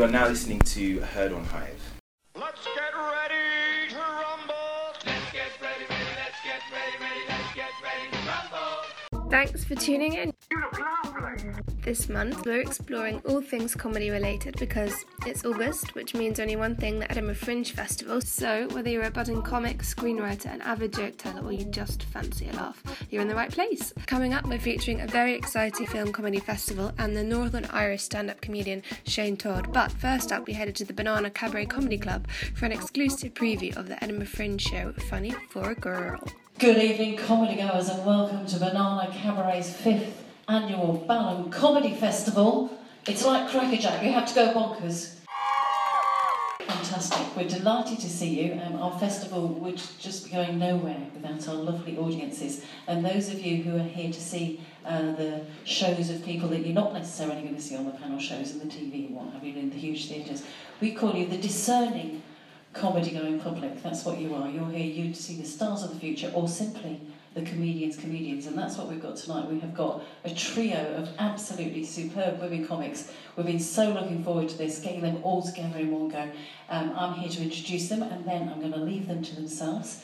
You are now listening to Heard on Hive. Let's get ready to rumble. Let's get ready, ready, let's get ready, ready, let's get ready to rumble. Thanks for tuning in. You look lovely. This month, we're exploring all things comedy related because it's August, which means only one thing the Edinburgh Fringe Festival. So, whether you're a budding comic, screenwriter, an avid joke teller, or you just fancy a laugh, you're in the right place. Coming up, we're featuring a very exciting film comedy festival and the Northern Irish stand up comedian Shane Todd. But first up, we headed to the Banana Cabaret Comedy Club for an exclusive preview of the Edinburgh Fringe show Funny for a Girl. Good evening, comedy goers, and welcome to Banana Cabaret's fifth annual Balham Comedy Festival. It's like Crackerjack, you have to go bonkers. Fantastic. We're delighted to see you. Um, our festival would just be going nowhere without our lovely audiences. And those of you who are here to see uh, the shows of people that you're not necessarily going to see on the panel shows and the TV and what have you in the huge theatres, we call you the discerning comedy going public. That's what you are. You're here you to see the stars of the future or simply the comedians comedians and that's what we've got tonight. We have got a trio of absolutely superb women comics. We've been so looking forward to this, getting them all together in one go. Um, I'm here to introduce them and then I'm going to leave them to themselves.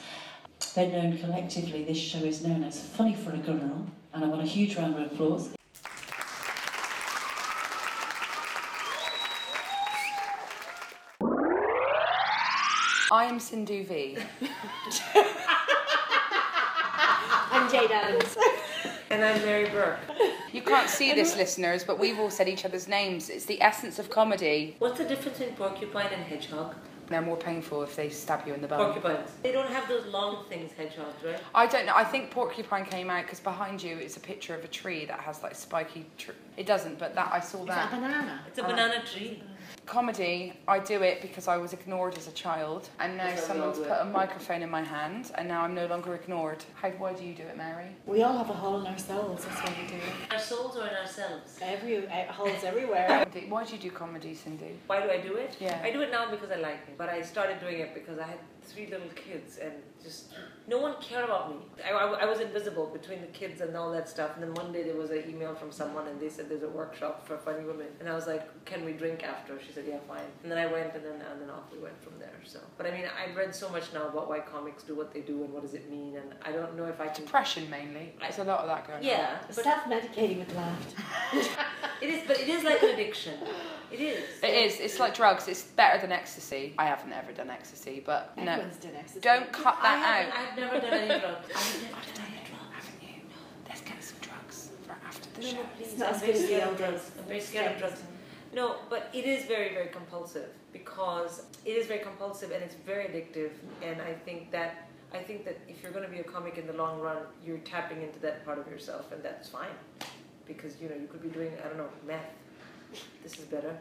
They're known collectively, this show is known as Funny for a Girl and I want a huge round of applause. I am Sindhu Vee. I'm Jade Adams. And I'm Mary Bourke. You can't see this, listeners, but we've all said each other's names. It's the essence of comedy. What's the difference between porcupine and hedgehog? They're more painful if they stab you in the bum. Porcupines. They don't have those long things, hedgehogs, right? I don't know. I think porcupine came out because behind you is a picture of a tree that has like spiky. Tr- it doesn't, but that I saw that that. a banana? It's a banana tree. Comedy, I do it because I was ignored as a child, and now That's how someone's put a microphone in my hand, and now I'm no longer ignored. How? Why do you do it, Mary? We all have a hole in our souls. That's why we do it. Our souls are in ourselves. Every uh, holes everywhere. Why do you do comedy, Cindy? Why do I do it? Yeah. I do it now because I like it. But I started doing it because I had three little kids and just no one cared about me. I, I, I was invisible between the kids and all that stuff. And then one day there was an email from someone and they said there's a workshop for funny women. And I was like, can we drink after? She said, yeah, fine. And then I went and then and then off we went from there. So, but I mean, I've read so much now about why comics do what they do and what does it mean. And I don't know if I can. Depression mainly. There's a lot of that going on. Yeah, but Self-medicating with laughter. it is. But it is like an addiction. It is. It is. It's like drugs. It's better than ecstasy. I haven't ever done ecstasy, but no. Everyone's done ecstasy. Don't cut that haven't, out. Oh. I've never done any drugs. I've never done any drugs. Haven't you? Let's get some drugs for after the No, show. no, please. It's not I'm very good as the scared of drugs. I'm very scared of drugs. No, but it is very, very compulsive because it is very compulsive and it's very addictive. And I think that I think that if you're going to be a comic in the long run, you're tapping into that part of yourself, and that's fine because you know you could be doing I don't know meth. This is better.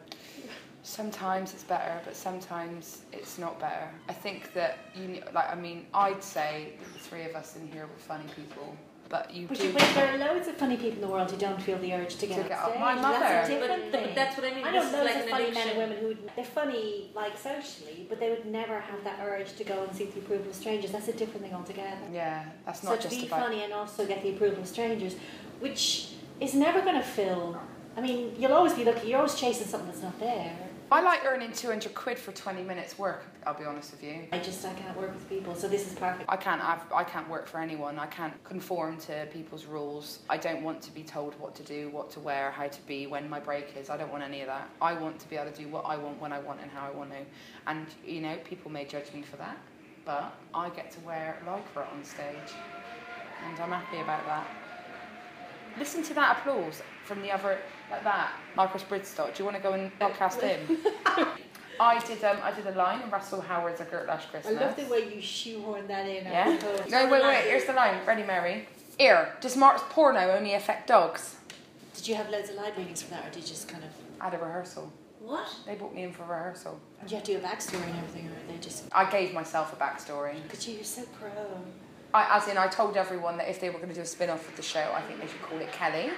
Sometimes it's better, but sometimes it's not better. I think that you ne- like. I mean, I'd say that the three of us in here were funny people, but you But, do. you, but there are loads of funny people in the world who don't feel the urge to get, To get up. stage. My That's a different But- thing. but that's what I mean. I This know is loads like of an funny men and women who would, they're funny like socially, but they would never have that urge to go and seek the approval of strangers. That's a different thing altogether. yeah, that's so not to be about. funny and also get the approval of strangers, which is never going to fill. I mean, you'll always be looking. You're always chasing something that's not there. I like earning two hundred quid for twenty minutes work. I'll be honest with you. I just I can't work with people, so this is perfect. I can't have, I can't work for anyone. I can't conform to people's rules. I don't want to be told what to do, what to wear, how to be, when my break is. I don't want any of that. I want to be able to do what I want when I want and how I want to. And you know, people may judge me for that, but I get to wear lycra on stage, and I'm happy about that. Listen to that applause from the other, like that. Marcus Brigstocke. Do you want to go and podcast him? I did. Um, I did a line in Russell Howard's A Gert Lush Christmas. I love the way you shoehorn that in. Yeah. No, wait, wait. Here's the line. Ready, Mary? Here. Does Mark's porno only affect dogs? Did you have loads of live readings for that, or did you just kind of? I had a rehearsal. What? They brought me in for rehearsal. Did you have to do a backstory and everything, or they just? I gave myself a backstory. Because you're so pro. I, as in, I told everyone that if they were going to do a spin off of the show, I think they should call it Kelly.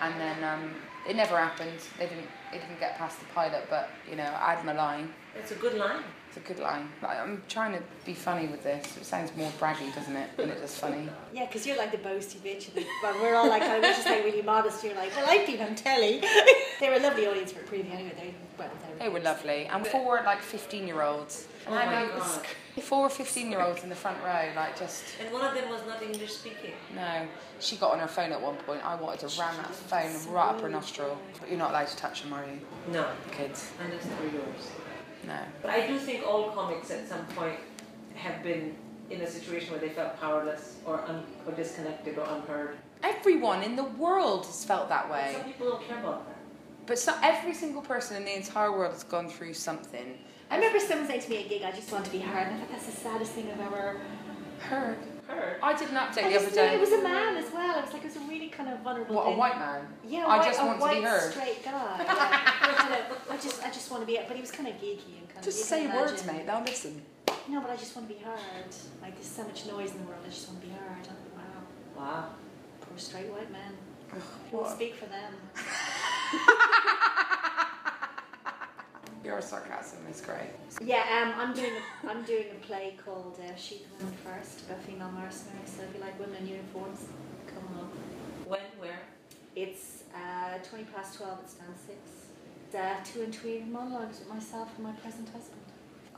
and then um, it never happened. They didn't. It didn't get past the pilot, but you know, I had my line. It's a good line. It's a good line. Like, I'm trying to be funny with this. It sounds more braggy, doesn't it? Than it is funny. Yeah, because you're like the boasty bitch, and the, well, we're all like, I was just like really modest. You're like, well, I've been on telly. they were a lovely audience for a Preview anyway. They, well, They were lovely. And four like 15 year olds. Oh my God. Four 15 year olds in the front row, like just. And one of them was not English speaking. No. She got on her phone at one point. I wanted to ram that phone right up her nostril. But you're not allowed to touch them, are you? No, kids. unless they're yours. No. But I do think all comics at some point have been in a situation where they felt powerless or, un- or disconnected or unheard. Everyone in the world has felt that But way. Some people don't care about that. But so, every single person in the entire world has gone through something. I remember someone saying to me at a gig, I just want to be heard. And I thought, that's the saddest thing I've ever Heard. I did an update I the other day. it was a man as well. I was like, it was a really kind of vulnerable What, a white man? Yeah, I white, just want to be heard. straight guy. Yeah. I just, I just want to be, but he was kind of geeky and kind Just of. Just say words, mate. They'll listen. No, but I just want to be heard. Like there's so much noise in the world. I just want to be heard. And, wow, Wow. poor straight white men. what? Speak for them. Your sarcasm is great. Yeah, um, I'm doing a, I'm doing a play called uh, Sheep Women First about female mercenaries. So if you like women in uniforms, come along. When, where? It's uh, 20 past 12 at stand 6. It's uh, two and three monologues with myself and my present husband.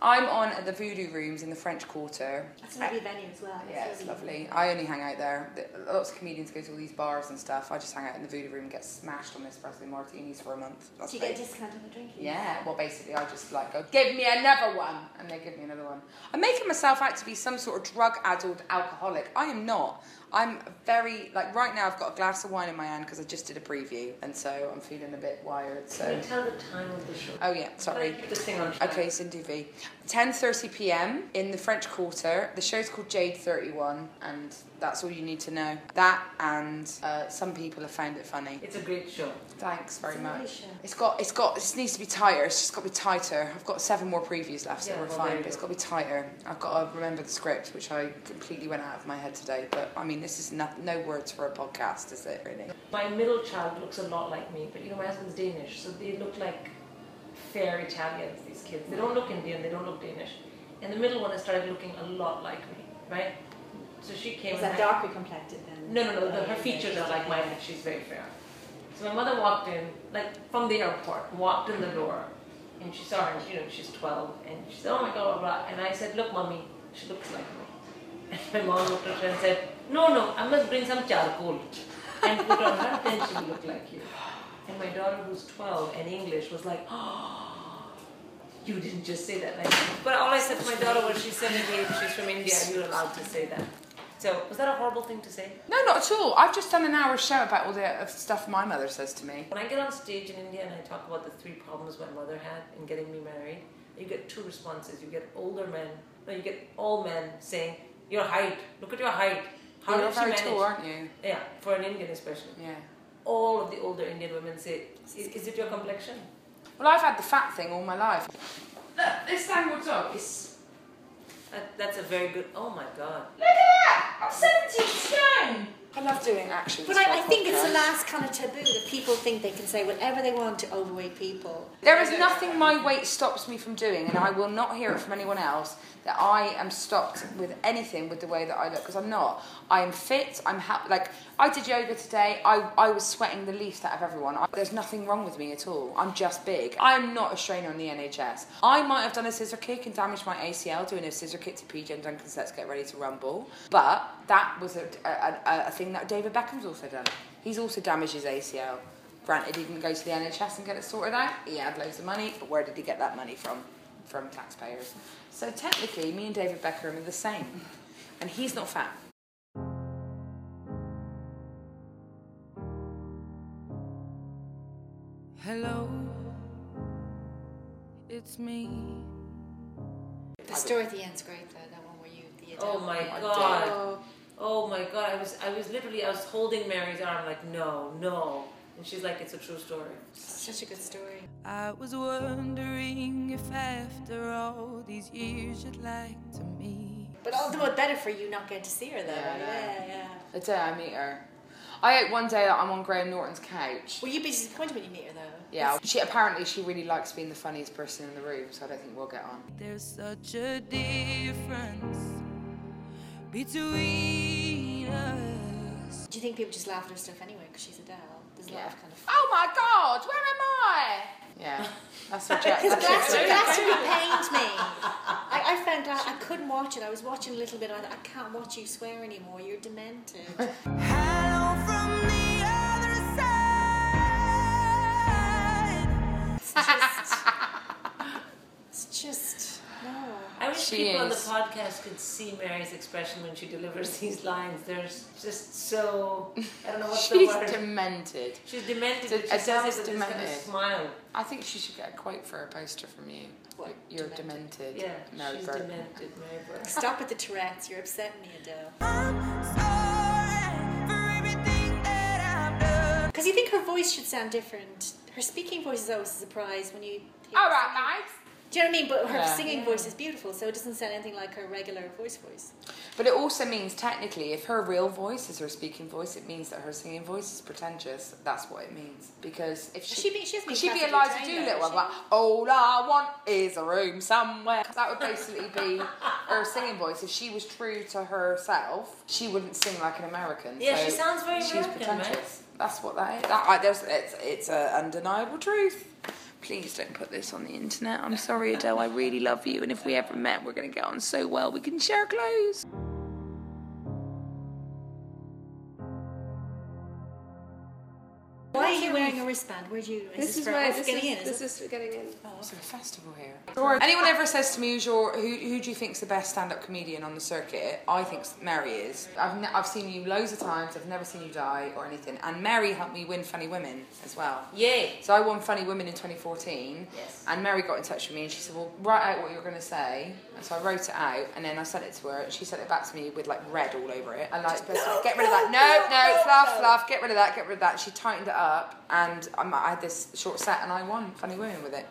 I'm on at the Voodoo Rooms in the French Quarter. That's a lovely venue as well. Yeah, it's lovely. I only hang out there. Lots of comedians go to all these bars and stuff. I just hang out in the Voodoo Room and get smashed on espresso martinis for a month. That's Do you get a discount on the drinking? Yeah, well, basically, I just like go, give me another one, and they give me another one. I'm making myself out to be some sort of drug-addled alcoholic. I am not. I'm very like right now. I've got a glass of wine in my hand because I just did a preview, and so I'm feeling a bit wired. So Can you tell the time of the show? oh yeah, sorry. Keep this thing on track? Okay, Cindy V. 10:30 p.m. in the French Quarter. The show's called Jade 31, and that's all you need to know. That and uh, some people have found it funny. It's a great show. Thanks very It's much. show. It's got, it's got, it needs to be tighter. It's just got to be tighter. I've got seven more previews left, so Yeah, we're well, fine. But it's go. got to be tighter. I've got to remember the script, which I completely went out of my head today. But I mean, this is no, no words for a podcast, is it? Really? My middle child looks a lot like me, but you know, my husband's Danish, so they look like fair Italians, these kids. They don't look Indian, they don't look Danish. And the middle one has started looking a lot like me, right? So she came Is and that darker complected then? No, no, no. The, her features are like mine, but she's very fair. So my mother walked in, like from the airport, walked in the door, and she saw her. and, You know, she's 12, and she said, "Oh my God!" Blah, blah. And I said, "Look, mommy, she looks like me." And my mom looked at her and said, "No, no, I must bring some charcoal and put on her, then she will look like you." And my daughter, who's 12 and English, was like, "Oh, you didn't just say that." Like, but all I said to my daughter was, "She's 78, she's from India, you're allowed to say that." So was that a horrible thing to say? No, not at all. I've just done an hour show about all the uh, stuff my mother says to me. When I get on stage in India and I talk about the three problems my mother had in getting me married, you get two responses. You get older men, no, you get all men saying, "Your height. Look at your height. How You're did very manage?" tall, aren't you? Yeah, for an Indian especially. Yeah. All of the older Indian women say, "Is, is it your complexion?" Well, I've had the fat thing all my life. Look, this downward dog is. That, that's a very good. Oh my god. Look at that! I'm 17 stone! I love doing actions. But I, I, I a think it's the last kind of taboo that people think they can say whatever they want to overweight people. There is nothing my weight stops me from doing, and I will not hear it from anyone else that I am stopped with anything with the way that I look because I'm not. I am fit. I'm happy. Like I did yoga today. I, I was sweating the least out of everyone. I, there's nothing wrong with me at all. I'm just big. I'm not a strainer on the NHS. I might have done a scissor kick and damaged my ACL doing a scissor kick to PJ and Duncan's Let's Get Ready to Rumble, but that was a, a, a, a thing that David Beckham's also done. He's also damaged his ACL. Granted, he didn't go to the NHS and get it sorted out. He had loads of money, but where did he get that money from? From taxpayers. So technically, me and David Beckham are the same, and he's not fat. Hello, it's me. The story at the end's great though, that one where you the Oh my god. Oh, Oh my god. I was I was literally I was holding Mary's arm like no no, and she's like it's a true story. such a good story. I was wondering if after all these years you'd like to meet. But all the more better for you not getting to see her though. Yeah, Yeah, yeah. yeah. The day I meet her, I hope one day that I'm on Graham Norton's couch. Will you be disappointed when you meet her though? Yeah, she apparently she really likes being the funniest person in the room, so I don't think we'll get on. There's such a difference between us. Do you think people just laugh at her stuff anyway because she's Adele? There's a lot of kind of. Oh my God, where am I? Yeah, that's what Jack. Because Glastonbury, pained me. I, I found Gla- I couldn't watch it. I was watching a little bit. I I can't watch you swear anymore. You're demented. people on the podcast could see Mary's expression when she delivers these lines. They're just so I don't know what's the word. She's demented. She's demented. So she Adele's says it with this kind of demented. smile. I think she should get a quote for a poster from you. What? You're demented. Yeah, Mary she's Bourke. demented, Mary Bourke. Stop with the Tourette's. You're upsetting me, Adele. I'm sorry for everything that I've done. Because you think her voice should sound different. Her speaking voice is always a surprise when you. Hear All her right, singing. Nice. Do you know what I mean? But her Yeah. singing voice is beautiful, so it doesn't sound anything like her regular voice voice. But it also means technically, if her real voice is her speaking voice, it means that her singing voice is pretentious. That's what it means. Because if she, She be- she has been could she be classically Eliza trained, Doolittle, though, like, all I want is a room somewhere. That would basically be her singing voice. If she was true to herself, she wouldn't sing like an American. Yeah, So she sounds very she's American, pretentious. right? That's what that is. That, I, there's, it's it's a undeniable truth. Please don't put this on the internet. I'm sorry, Adele. I really love you, and if we ever met, we're gonna get on so well. We can share clothes. A wristband? Where'd you? Is This is for, why oh, for this getting is, in. this Is it? is for getting in. Oh, it's a festival here. Anyone ever says to me, who's your, who, who do you think's the best stand-up comedian on the circuit? I think Mary is. I've, ne- I've seen you loads of times. I've never seen you die or anything. And Mary helped me win Funny Women as well. Yay. So I won Funny Women in 2014. Yes. And Mary got in touch with me and she said, well, write out what you're going to say. And so I wrote it out and then I sent it to her and she sent it back to me with like red all over it. And like, get rid of that. No, no, fluff, fluff, get rid of that, get rid of that. She tightened it up and um, I had this short set and I won Funny Women with it.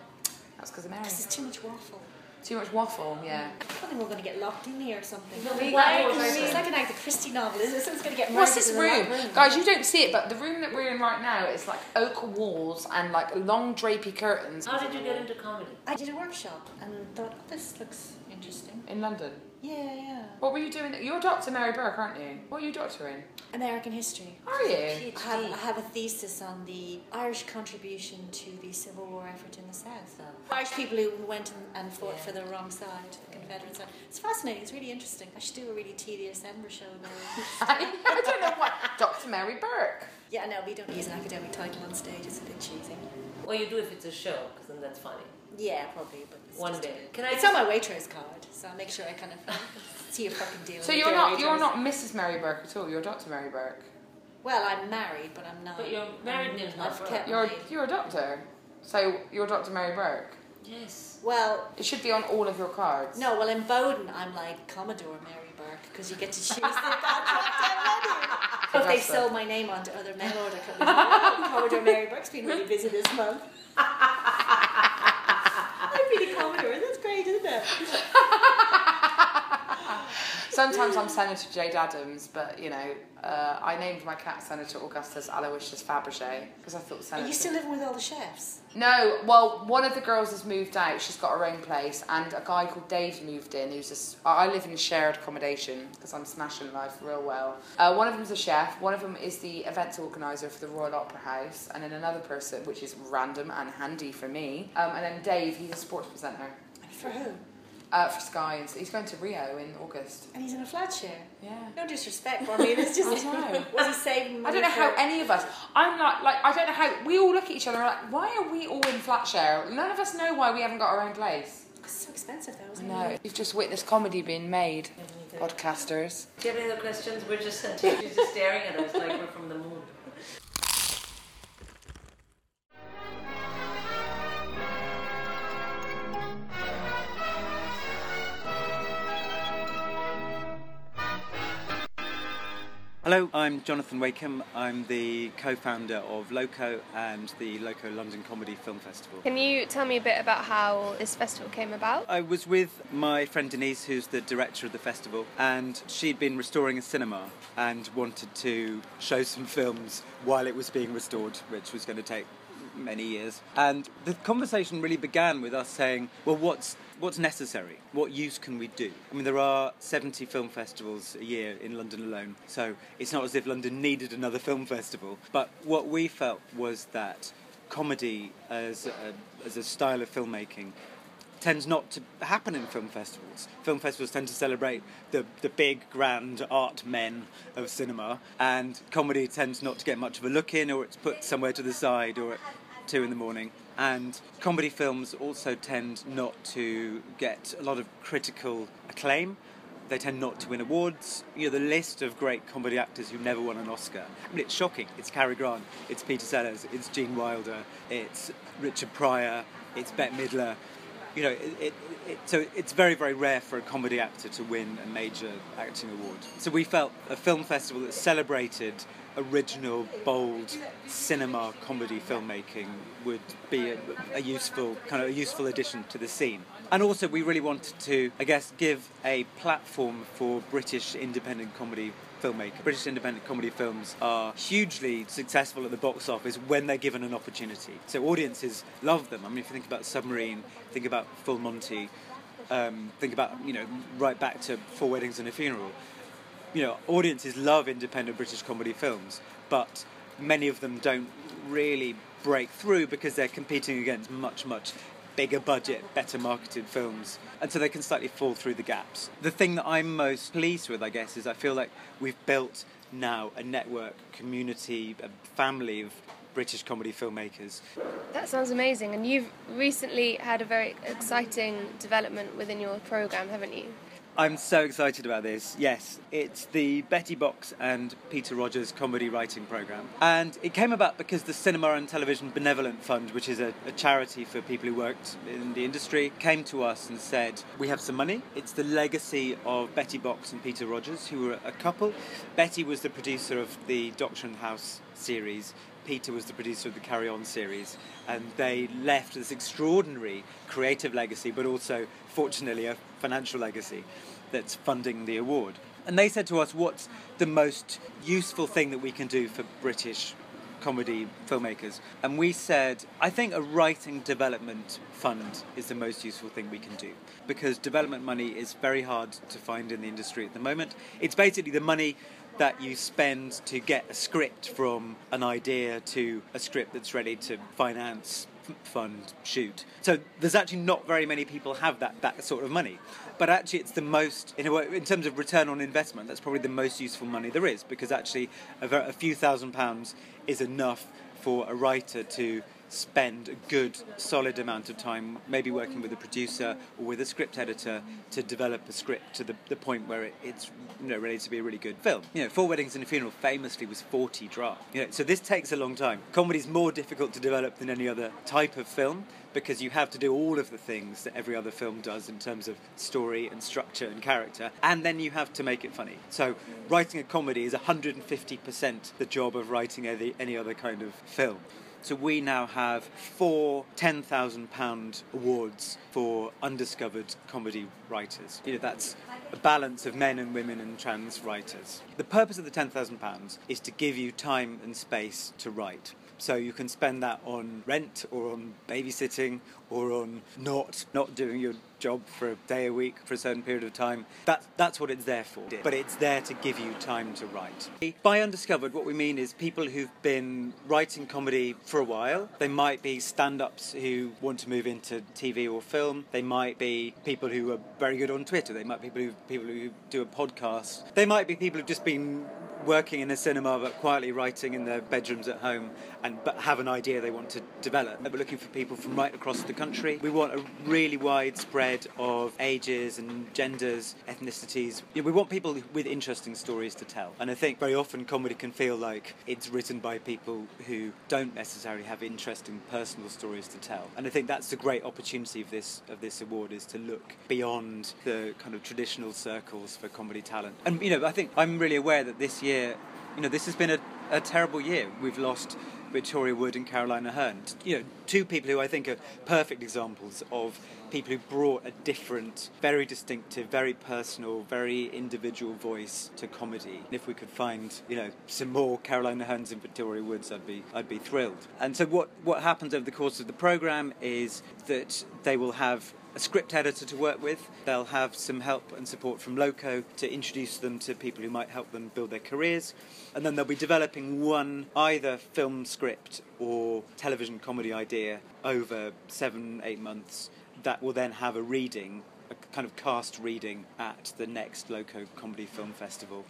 That's because of Mary. This is too much waffle. Too much waffle, yeah. I think we're going to get locked in here or something. No, we- Why? It's like an Agatha Christie novel. Is this going to get What's this in the room? Guys, you don't see it, but the room that we're in right now is like oak walls and like long drapey curtains. How did you get into comedy? I did a workshop and thought, oh, this looks interesting. In London. Yeah, yeah. What were you doing? You're Dr. Mary Bourke, aren't you? What are you doctoring? American history. Are you? I have, I have a thesis on the Irish contribution to the Civil War effort in the South. Oh. Irish people who went and, and fought for the wrong side, the Confederate side. It's fascinating. It's really interesting. I should do a really tedious Edinburgh show though. I don't know what. Dr. Mary Bourke. yeah, no, we don't use an academic title on stage. It's a bit cheesy. Well, you do if it's a show, because then that's funny. Yeah, probably. But One just day. bit- Can I It's just- on my waitress card, so I'll make sure I kind of see a fucking deal. So you're not you're not Mrs. Mary Bourke at all. You're Dr. Mary Bourke. Well, I'm married, but I'm not. But you're married name's not I've Bourke. kept You're my- you're a doctor. So you're Dr. Mary Bourke. Yes. Well, It should be on all of your cards. no. Well, in Boden, I'm like Commodore Mary Bourke because you get to choose the contract already. If they've That's it. sold my name onto other mail order companies, Commodore Mary Bourke's been really busy this month. I'd be the Commodore. That's great, isn't it? Sometimes I'm Senator Jade Adams, but you know, uh, I named my cat Senator Augustus Aloysius Fabergé because I thought Are you still living with all the chefs? No, well, one of the girls has moved out. She's got her own place, and a guy called Dave moved in. Who's a I live in shared accommodation because I'm smashing life real well. Uh, one of them's a chef. One of them is the events organizer for the Royal Opera House, and then another person, which is random and handy for me. Um, and then Dave, he's a sports presenter For who? uh, for Sky. He's going to Rio in August. And he's in a flat share. Yeah. No disrespect for me. It's just I know. was he saving I don't know how any of us. I'm like, like I don't know how we all look at each other and we're like, why are we all in flat share? None of us know why we haven't got our own place. It's so expensive though, I isn't know. it? You've just witnessed comedy being made, podcasters. Do you have any other questions? We're just she's just staring at us like we're from the moon. Hello, I'm Jonathan Wakeham. I'm the co founder of Loco and the Loco London Comedy Film Festival. Can you tell me a bit about how this festival came about? I was with my friend Denise, who's the director of the festival, and she'd been restoring a cinema and wanted to show some films while it was being restored, which was going to take many years. And the conversation really began with us saying, well, what's what's necessary? What use can we do? I mean, there are 70 film festivals a year in London alone, so it's not as if London needed another film festival. But what we felt was that comedy as a, as a style of filmmaking tends not to happen in film festivals. Film festivals tend to celebrate the, the big, grand art men of cinema, and comedy tends not to get much of a look in, or it's put somewhere to the side, or at two in the morning. And comedy films also tend not to get a lot of critical acclaim. They tend not to win awards. You know, the list of great comedy actors who never won an Oscar. I mean, it's shocking. It's Cary Grant, it's Peter Sellers, it's Gene Wilder, it's Richard Pryor, it's Bette Midler you know, it, it, it, so it's very, very rare for a comedy actor to win a major acting award. So we felt a film festival that celebrated original, bold cinema comedy filmmaking would be a, a, useful kind of a useful addition to the scene. And also, we really wanted to, I guess, give a platform for British independent comedy filmmaker. British independent comedy films are hugely successful at the box office when they're given an opportunity. So audiences love them. I mean, if you think about Submarine, think about Full Monty, um, think about you know right back to Four Weddings and a Funeral. You know, audiences love independent British comedy films, but many of them don't really break through because they're competing against much much bigger budget, better marketed films. And so they can slightly fall through the gaps. The thing that I'm most pleased with, I guess, is I feel like we've built now a network, community, a family of British comedy filmmakers. That sounds amazing. And you've recently had a very exciting development within your programme, haven't you? I'm so excited about this. Yes, it's the Betty Box and Peter Rogers comedy writing program. And it came about because the Cinema and Television Benevolent Fund, which is a, a, charity for people who worked in the industry, came to us and said, We have some money. It's the legacy of Betty Box and Peter Rogers, who were a couple. Betty was the producer of the Doctor and House series. Peter was the producer of the Carry On series, and they left this extraordinary creative legacy, but also, fortunately, a financial legacy that's funding the award. And they said to us, What's the most useful thing that we can do for British comedy filmmakers? And we said, I think a writing development fund is the most useful thing we can do because development money is very hard to find in the industry at the moment. It's basically the money that you spend to get a script from an idea to a script that's ready to finance fund shoot. So there's actually not very many people have that, that sort of money. But actually, it's the most, in, way, in terms of return on investment, that's probably the most useful money there is because actually a, a few thousand pounds is enough for a writer to spend a good, solid amount of time, maybe working with a producer or with a script editor to develop a script to the, the point where it, it's you know ready to be a really good film. You know, Four Weddings and a Funeral famously was 40 drafts. You know, so this takes a long time. Comedy is more difficult to develop than any other type of film because you have to do all of the things that every other film does in terms of story and structure and character, and then you have to make it funny. So, writing a comedy is 150% the job of writing any, any other kind of film. So we now have four £10,000 awards for undiscovered comedy writers. You know, that's a balance of men and women and trans writers. The purpose of the £10,000 is to give you time and space to write. So you can spend that on rent or on babysitting or on not not doing your job for a day a week for a certain period of time. That, that's what it's there for. But it's there to give you time to write. By undiscovered, what we mean is people who've been writing comedy for a while. They might be stand ups who want to move into TV or film. They might be people who are very good on Twitter. They might be people who, people who do a podcast. They might be people who've just been working in a cinema but quietly writing in their bedrooms at home and but have an idea they want to develop. We're looking for people from right across the country. We want a really wide spread of ages and genders, ethnicities. we want people with interesting stories to tell. And I think very often comedy can feel like it's written by people who don't necessarily have interesting personal stories to tell. And I think that's the great opportunity of this of this award is to look beyond the kind of traditional circles for comedy talent. And you know, I think I'm really aware that this year You know, this has been a, a terrible year. We've lost Victoria Wood and Caroline Aherne. You know, two people who I think are perfect examples of people who brought a different, very distinctive, very personal, very individual voice to comedy. If we could find, you know, some more Caroline Aherne's and Victoria Woods, I'd be I'd be thrilled. And so what what happens over the course of the program is that they will have a script editor to work with. They'll have some help and support from Loco to introduce them to people who might help them build their careers. And then they'll be developing one either film script or television comedy idea over seven, eight months that will then have a reading, a kind of cast reading at the next Loco Comedy Film Festival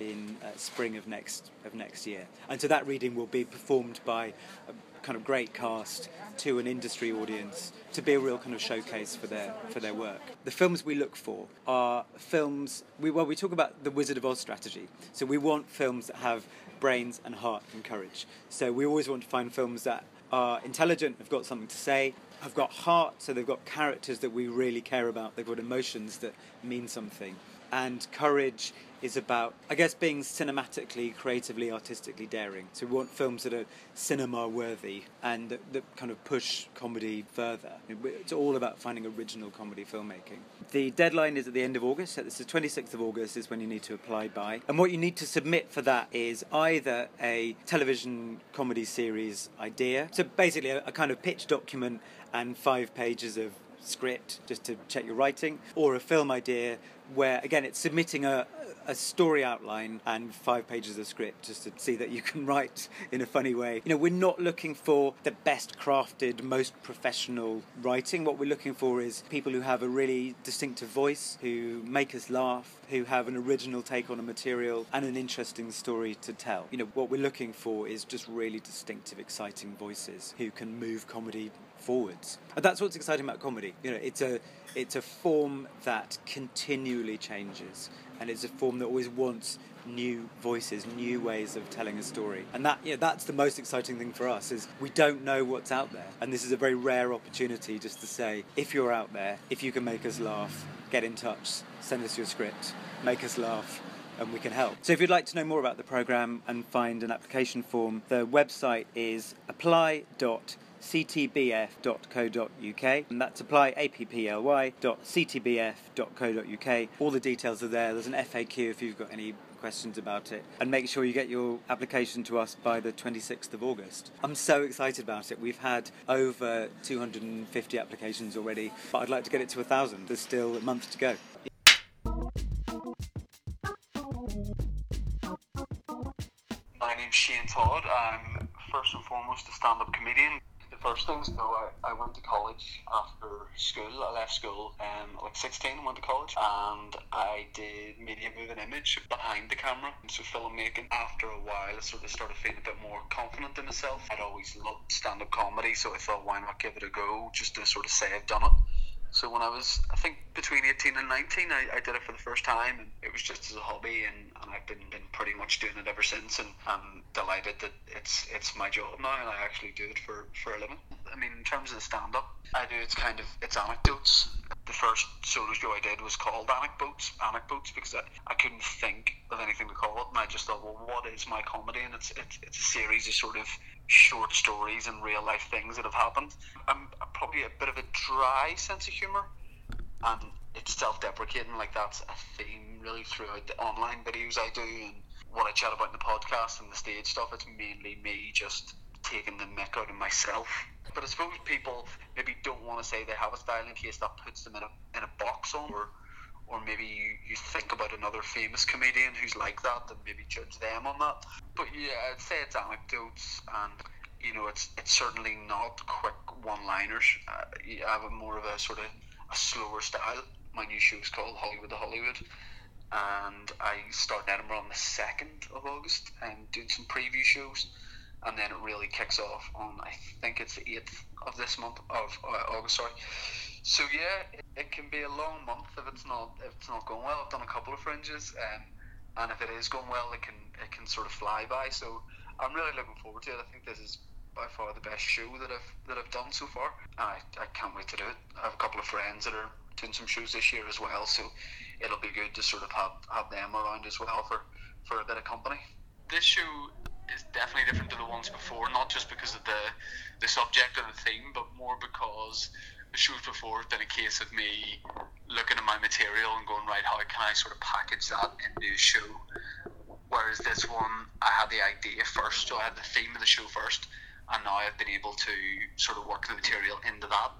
in uh, spring of next of next year. And so that reading will be performed by a kind of great cast to an industry audience to be a real kind of showcase for their for their work. The films we look for are films we well we talk about the Wizard of Oz strategy. So we want films that have brains and heart and courage. So we always want to find films that are intelligent, have got something to say, have got heart, so they've got characters that we really care about, they've got emotions that mean something. And courage is about, I guess, being cinematically, creatively, artistically daring. So we want films that are cinema worthy and that, that, kind of push comedy further. It's all about finding original comedy filmmaking. The deadline is at the end of August. So it's the 26th of August is when you need to apply by. And what you need to submit for that is either a television comedy series idea, so basically a, a kind of pitch document and five pages of script just to check your writing, or a film idea where, again, it's submitting a, a story outline and five pages of script just to see that you can write in a funny way. You know, we're not looking for the best crafted, most professional writing. What we're looking for is people who have a really distinctive voice, who make us laugh, who have an original take on a material and an interesting story to tell. You know, what we're looking for is just really distinctive, exciting voices who can move comedy forwards. And that's what's exciting about comedy. You know, it's a it's a form that continually changes and it's a form that always wants new voices, new ways of telling a story. And that, know, that's the most exciting thing for us is we don't know what's out there. And this is a very rare opportunity just to say, if you're out there, if you can make us laugh, get in touch, send us your script, make us laugh, and we can help. So if you'd like to know more about the programme and find an application form, the website is apply.com ctbf.co.uk, and that's apply apply.ctbf.co.uk. All the details are there. There's an FAQ if you've got any questions about it and make sure you get your application to us by the 26th of August. I'm so excited about it. We've had over 250 applications already, but I'd like to get it to 1,000. There's still a month to go. My name's Shane Todd. I'm first and foremost a stand up comedian first things, though, I, I went to college after school. I left school um, like 16, went to college, and I did media moving image behind the camera, so filmmaking. After a while, I sort of started feeling a bit more confident in myself. I'd always loved stand up comedy, so I thought, why not give it a go, just to sort of say I've done it. So when I was, I think between 18 and 19, I, I did it for the first time, and it was just as a hobby, and, and I've been, been pretty much doing it ever since, and I'm delighted that it's it's my job now, and I actually do it for, for a living. I mean, in terms of the stand-up, I do it's kind of it's anecdotes. First solo show I did was called Anecdotes, Anecdotes, because I, I couldn't think of anything to call it, and I just thought, well, what is my comedy? And it's it's, it's a series of sort of short stories and real life things that have happened. I'm, I'm probably a bit of a dry sense of humour, and it's self-deprecating. Like that's a theme really throughout the online videos I do and what I chat about in the podcast and the stage stuff. It's mainly me just taking the mick out of myself. But I suppose people maybe don't want to say they have a style in case that puts them in a in a box or or maybe you, you think about another famous comedian who's like that and maybe judge them on that. But yeah, I'd say it's anecdotes and you know it's it's certainly not quick one-liners. Uh, I have a more of a sort of a slower style. My new show is called Holywood to Hollywood, and I start in Edinburgh on the second of August and doing some preview shows, and then it really kicks off on I think it's the eighth of this month of uh, August. Sorry. So yeah, it, it, can be a long month if it's not if it's not going well. I've done a couple of fringes, um, and if it is going well, it can it can sort of fly by. So I'm really looking forward to it. I think this is by far the best show that I've that I've done so far. I, I can't wait to do it. I have a couple of friends that are doing some shows this year as well, so it'll be good to sort of have, have them around as well for, for a bit of company. this show is definitely different to the ones before, not just because of the the subject or the theme, but more because the shows before have been a case of me looking at my material and going, right, how can I sort of package that into a show? Whereas this one, I had the idea first, so I had the theme of the show first, and now I've been able to sort of work the material into that.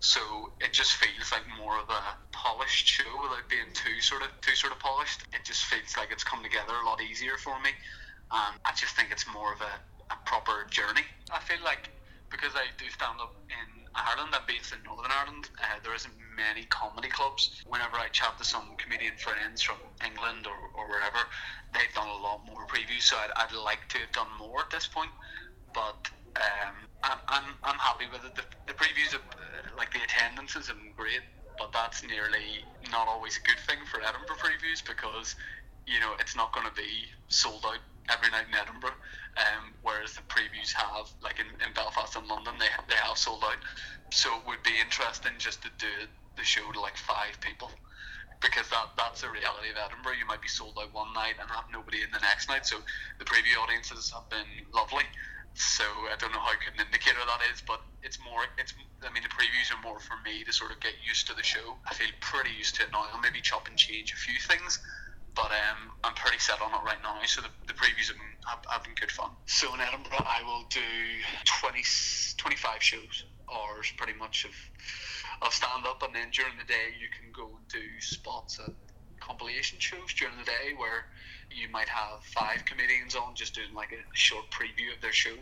So it just feels like more of a polished show without being too sort of too sort of polished. It just feels like it's come together a lot easier for me, and I just think it's more of a, a proper journey. I feel like because I do stand up in Ireland, I'm based in Northern Ireland. Uh, there isn't many comedy clubs. Whenever I chat to some comedian friends from England or, or wherever, they've done a lot more previews. So I'd, I'd like to have done more at this point, but um, I'm, I'm, I'm happy with it. The, the previews, have, uh, like the attendances, have been great, but that's nearly not always a good thing for Edinburgh previews because you know it's not going to be sold out every night in Edinburgh. Um, whereas the previews have, like in, in Belfast and London, they they have sold out. So it would be interesting just to do the show to like five people, because that that's the reality of Edinburgh. You might be sold out one night and have nobody in the next night. So the preview audiences have been lovely. So I don't know how good an indicator that is, but it's more. It's I mean the previews are more for me to sort of get used to the show. I feel pretty used to it now. I'll maybe chop and change a few things, but um, I'm pretty set on it right now. So the, the previews have been, have, have been good fun. So in Edinburgh, I will do 20, 25 shows, hours pretty much of of stand up, and then during the day you can go and do spots at compilation shows during the day where you might have five comedians on just doing like a short preview of their show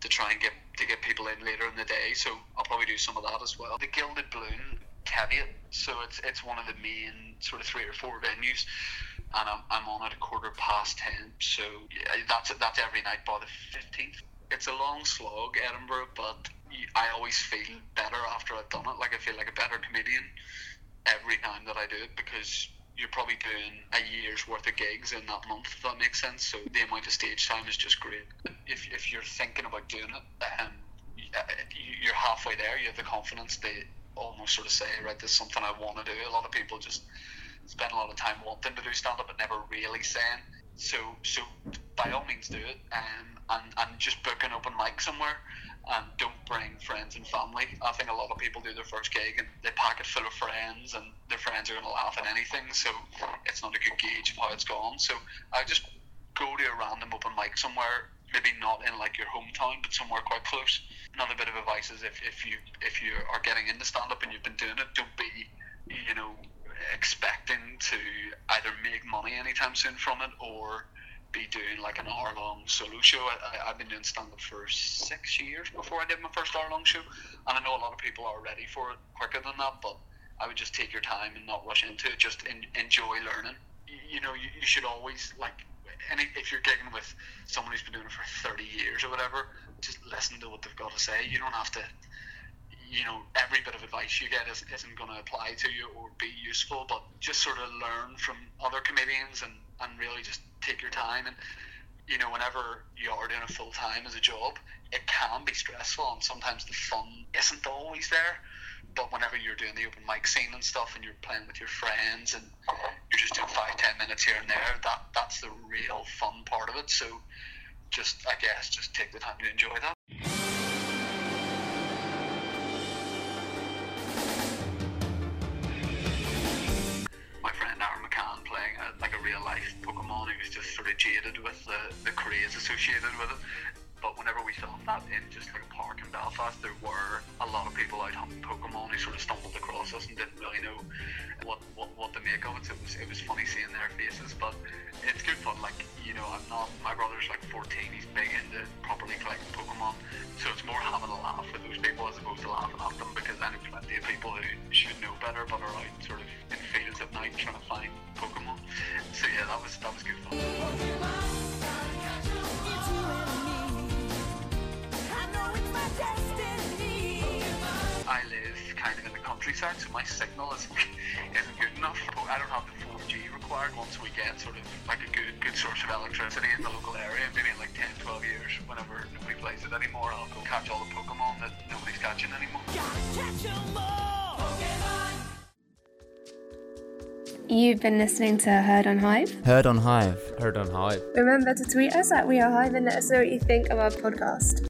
to try and get to get people in later in the day. So I'll probably do some of that as well. The Gilded Balloon Teviot. So it's it's one of the main sort of three or four venues, and I'm, I'm on at a quarter past ten. So that's that's every night by the fifteenth. It's a long slog, Edinburgh, but I always feel better after I've done it. Like I feel like a better comedian every time that I do it because you're probably doing a year's worth of gigs in that month, if that makes sense. So the amount of stage time is just great. If, if you're thinking about doing it, um, you're halfway there. You have the confidence to almost sort of say, right, this is something I want to do. A lot of people just spend a lot of time wanting to do stand up but never really saying. So so by all means do it um, and and just book an open mic somewhere and don't bring friends and family. I think a lot of people do their first gig and they pack it full of friends and their friends are to laugh at anything. So it's not a good gauge of how it's gone. So I just go to a random open mic somewhere, maybe not in like your hometown, but somewhere quite close. Another bit of advice is if, if you if you are getting into stand up and you've been doing it, don't be you know expecting to either make money anytime soon from it or be doing like an hour long solo show. I, I've been doing stand up for six years before I did my first hour long show, and I know a lot of people are ready for it quicker than that. But I would just take your time and not rush into it. Just in, enjoy learning. You, you know, you, you should always like any if you're gigging with someone who's been doing it for 30 years or whatever, just listen to what they've got to say. You don't have to you know, every bit of advice you get is, isn't going to apply to you or be useful, but just sort of learn from other comedians and, and really just take your time. And, you know, whenever you are doing a full time as a job, it can be stressful and sometimes the fun isn't always there. But whenever you're doing the open mic scene and stuff and you're playing with your friends and you're just doing five, ten minutes here and there, that that's the real fun part of it. So just, I guess, just take the time to enjoy that. Just sort of jaded with the, the craze associated with it. But whenever we filmed that in just like a park in Belfast, there were a lot of people out hunting Pokemon who sort of stumbled across us and didn't really know what, what, what to make of it. So it was it was funny seeing their faces, but it's good fun. Like you know, I'm not. My brother's like 14. He's big into properly collecting Pokemon, so it's more having a laugh with those people as opposed to laughing at them because I know plenty of people who should know better but are out sort of in fields at night trying to find Pokemon. So yeah, that was that was good fun. I live kind of in the countryside, so my signal isn't, isn't good enough. I don't have the 4G required once we get sort of like a good good source of electricity in the local area. Maybe in like 10, 12 years, whenever nobody plays it anymore, I'll go catch all the Pokemon that nobody's catching anymore. You've been listening to Heard on Hive. Heard on Hive. Heard on Hive. Remember to tweet us at We Are Hive and let us know what you think of our podcast.